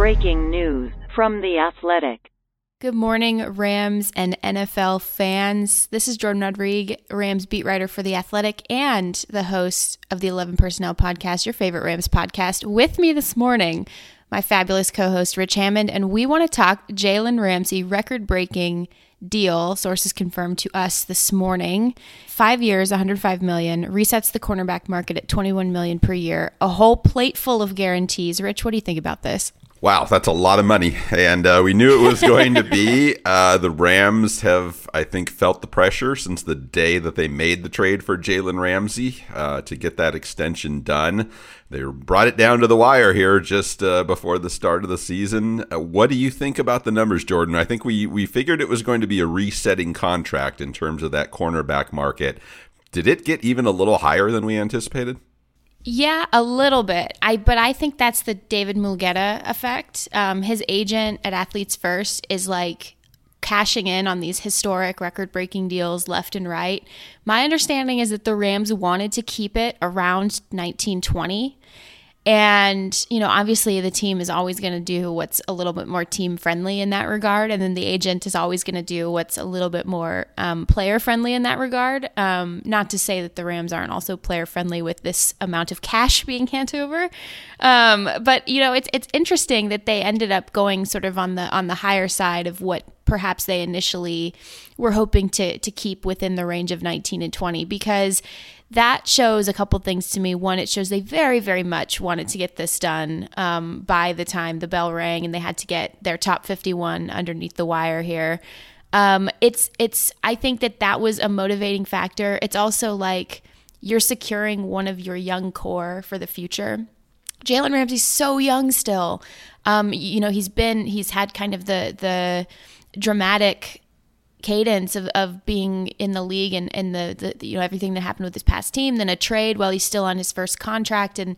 Breaking news from The Athletic. Good morning, Rams and NFL fans. This is Jordan Rodriguez, Rams beat writer for The Athletic and the host of the 11 Personnel podcast, your favorite Rams podcast. With me this morning, my fabulous co host, Rich Hammond, and we want to talk Jalen Ramsey record breaking deal sources confirmed to us this morning 5 years 105 million resets the cornerback market at 21 million per year a whole plate full of guarantees rich what do you think about this Wow, that's a lot of money. And uh, we knew it was going to be. Uh, the Rams have, I think, felt the pressure since the day that they made the trade for Jalen Ramsey uh, to get that extension done. They brought it down to the wire here just uh, before the start of the season. Uh, what do you think about the numbers, Jordan? I think we, we figured it was going to be a resetting contract in terms of that cornerback market. Did it get even a little higher than we anticipated? Yeah, a little bit. I but I think that's the David Mulugheta effect. Um, his agent at Athletes First is like cashing in on these historic record-breaking deals left and right. My understanding is that the Rams wanted to keep it around 1920 and, you know, obviously the team is always going to do what's a little bit more team friendly in that regard. And then the agent is always going to do what's a little bit more um, player friendly in that regard. Um, not to say that the Rams aren't also player friendly with this amount of cash being handed over. Um, but, you know, it's, it's interesting that they ended up going sort of on the, on the higher side of what perhaps they initially were hoping to, to keep within the range of 19 and 20 because that shows a couple things to me. One, it shows they very, very much wanted to get this done um, by the time the bell rang and they had to get their top 51 underneath the wire here. Um, it's, it's, I think that that was a motivating factor. It's also like you're securing one of your young core for the future. Jalen Ramsey's so young still. Um, you know, he's been, he's had kind of the, the, dramatic cadence of, of being in the league and, and the, the you know everything that happened with his past team then a trade while he's still on his first contract and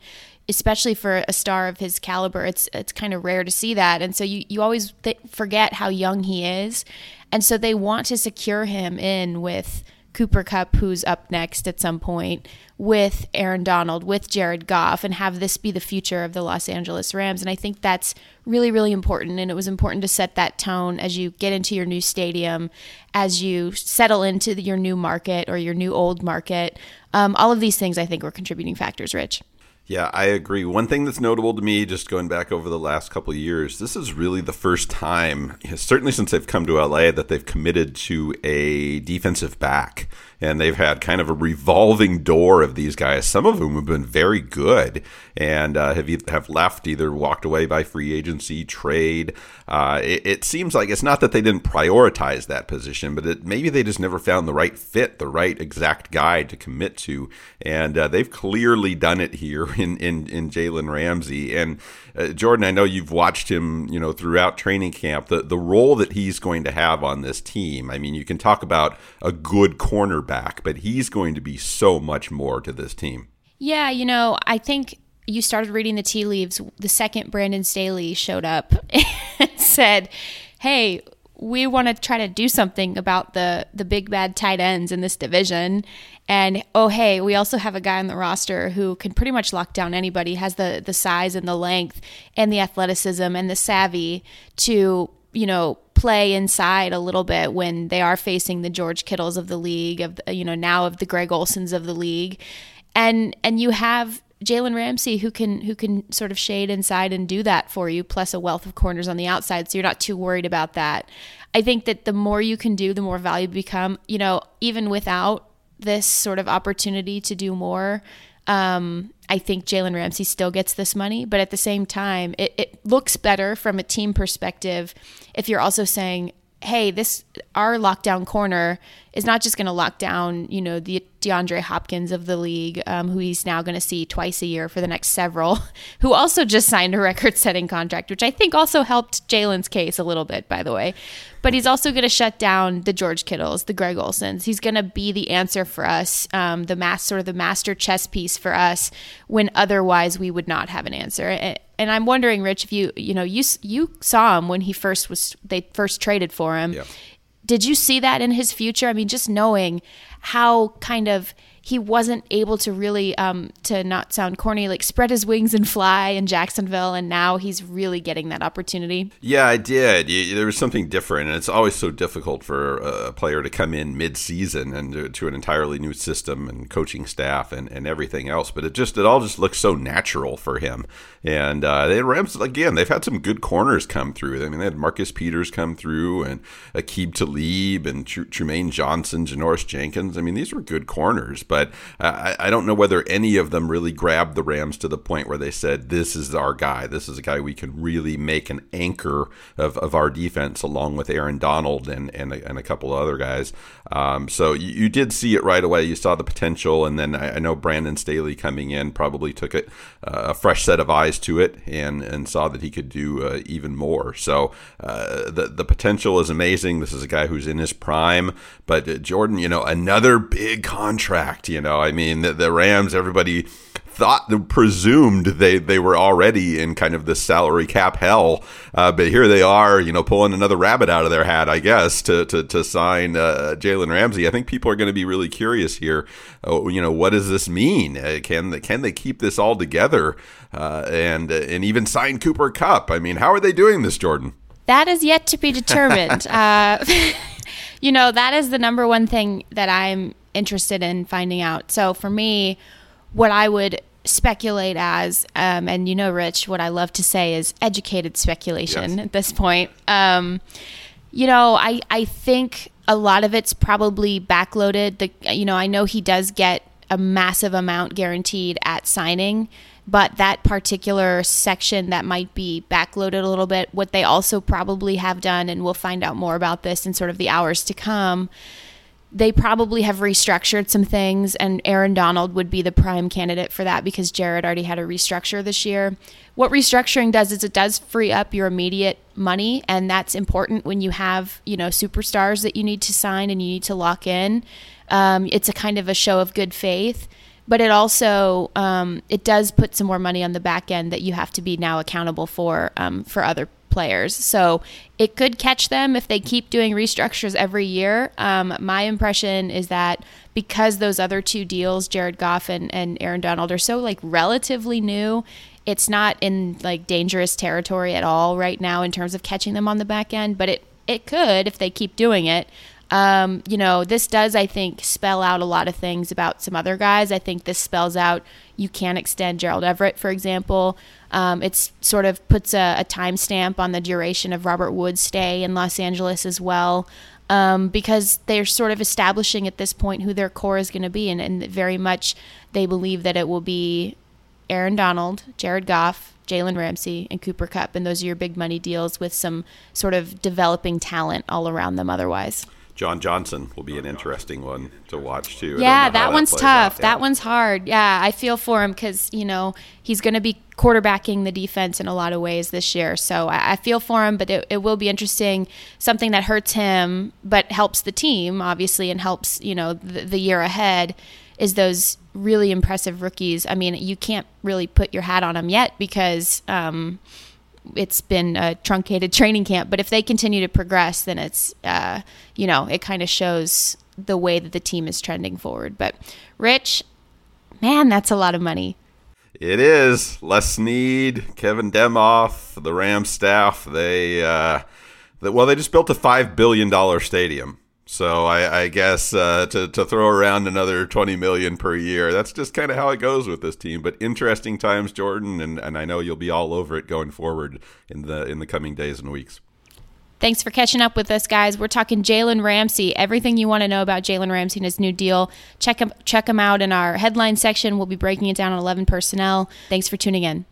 especially for a star of his caliber it's it's kind of rare to see that. And so you, you always th- forget how young he is. And so they want to secure him in with Cooper Kupp, who's up next at some point, with Aaron Donald, with Jared Goff, and have this be the future of the Los Angeles Rams. And I think that's really, really important. And it was important to set that tone as you get into your new stadium, as you settle into your new market or your new old market. Um, all of these things I think were contributing factors, Rich. Yeah, I agree. One thing that's notable to me, just going back over the last couple years, this is really the first time, certainly since they've come to LA, that they've committed to a defensive back and they've had kind of a revolving door of these guys. Some of whom have been very good and uh, have have left, either walked away by free agency, trade. Uh, it, it, seems like it's not that they didn't prioritize that position, but it, maybe they just never found the right fit, the right exact guy to commit to, and uh, they've clearly done it here in in, in Jalen Ramsey. And uh, Jordan, I know you've watched him, you know, throughout training camp. The the role that he's going to have on this team. I mean, you can talk about a good cornerback but he's going to be so much more to this team. Yeah, you know, I think you started reading the tea leaves the second Brandon Staley showed up and said, "Hey, we want to try to do something about the the big bad tight ends in this division." And oh hey, we also have a guy on the roster who can pretty much lock down anybody, has the the size and the length and the athleticism and the savvy to, you know, play inside a little bit when they are facing the George Kittles of the league, of the, you know now of the Greg Olsens of the league, and and you have Jalen Ramsey who can who can sort of shade inside and do that for you, plus a wealth of corners on the outside, so you're not too worried about that. I think that the more you can do, the more valuable you become. You know, even without this sort of opportunity to do more, um, I think Jalen Ramsey still gets this money, but at the same time, it, it looks better from a team perspective if you're also saying, hey, this our lockdown corner is not just going to lock down, you know, the DeAndre Hopkins of the league, um, who he's now going to see twice a year for the next several, who also just signed a record-setting contract, which I think also helped Jalen's case a little bit, by the way. But he's also going to shut down the George Kittles, the Greg Olsens. He's going to be the answer for us, um, the mass sort of the master chess piece for us when otherwise we would not have an answer. And I'm wondering, Rich, if you you know you you saw him when he first was they first traded for him. Did you see that in his future? I mean, just knowing how kind of he wasn't able to really, um, to not sound corny, like spread his wings and fly in Jacksonville, and now he's really getting that opportunity. Yeah, I did. There was something different, and it's always so difficult for a player to come in mid-season and to, an entirely new system and coaching staff and, and everything else. But it just it all just looks so natural for him. And uh, they Rams again, they've had some good corners come through. I mean, they had Marcus Peters come through, and Aqib Talib, and Tr- Trumaine Johnson, Janoris Jenkins. I mean, these were good corners but I, I don't know whether any of them really grabbed the Rams to the point where they said, this is our guy. This is a guy we can really make an anchor of, of our defense along with Aaron Donald and, and, a, and a couple of other guys. Um, so you, you, did see it right away. You saw the potential. And then I, I know Brandon Staley coming in probably took it uh, a fresh set of eyes to it and, and saw that he could do uh, even more. So uh, the, the potential is amazing. This is a guy who's in his prime. But uh, Jordan, you know, another big contract you know, I mean, the, the Rams, everybody thought presumed they they were already in kind of the salary cap hell. Uh, but here they are you know pulling another rabbit out of their hat i guess to to, to sign uh, jalen ramsey. I think people are going to be really curious here uh, you know what does this mean? Uh, can they, can they keep this all together uh, and uh, and even sign cooper kupp i mean how are they doing this jordan? That is yet to be determined. You know that is the number one thing that i'm interested in finding out. So for me, what I would speculate as, um, and you know, Rich, what I love to say is educated speculation yes. at this point. Um, you know, I, I think a lot of it's probably backloaded. The, you know, I know he does get a massive amount guaranteed at signing, but that particular section that might be backloaded a little bit, what they also probably have done, and we'll find out more about this in sort of the hours to come they probably have restructured some things, and Aaron Donald would be the prime candidate for that because Jared already had a restructure this year. What restructuring does is it does free up your immediate money, and that's important when you have you know superstars that you need to sign and you need to lock in. Um, it's a kind of a show of good faith, but it also um, it does put some more money on the back end that you have to be now accountable for um, for other players. So it could catch them if they keep doing restructures every year. Um, my impression is that because those other two deals, Jared Goff and, and Aaron Donald, are so like relatively new, it's not in like dangerous territory at all right now in terms of catching them on the back end, but it, it could if they keep doing it. Um, you know, this does, I think, spell out a lot of things about some other guys. I think this spells out you can extend Gerald Everett, for example. Um, it's sort of puts a, a timestamp on the duration of Robert Woods' stay in Los Angeles as well. Um, because they're sort of establishing at this point who their core is going to be, and, and, very much they believe that it will be Aaron Donald, Jared Goff, Jalen Ramsey, and Cooper Kupp, and those are your big money deals with some sort of developing talent all around them. Otherwise, John Johnson will be an interesting one to watch too. Yeah, that one's that tough. That one's hard. Yeah, I feel for him because you know he's going to be quarterbacking the defense in a lot of ways this year. So I, I feel for him, but it, it, will be interesting. Something that hurts him but helps the team, obviously, and helps you know the, the year ahead is those really impressive rookies. I mean, you can't really put your hat on them yet because. Um, it's been a truncated training camp. But if they continue to progress, then it's, uh, you know, it kind of shows the way that the team is trending forward. But Rich, man, that's a lot of money. It is. Les Snead, Kevin Demoff, the Rams staff, they, uh, well, they just built a $5 billion stadium. So I, I guess uh, to to throw around another twenty million per year, that's just kind of how it goes with this team. But interesting times, Jordan, and, and I know you'll be all over it going forward in the in the coming days and weeks. Thanks for catching up with us, guys. We're talking Jalen Ramsey. Everything you want to know about Jalen Ramsey and his new deal, check him check him out in our headline section. We'll be breaking it down on Eleven Personnel. Thanks for tuning in.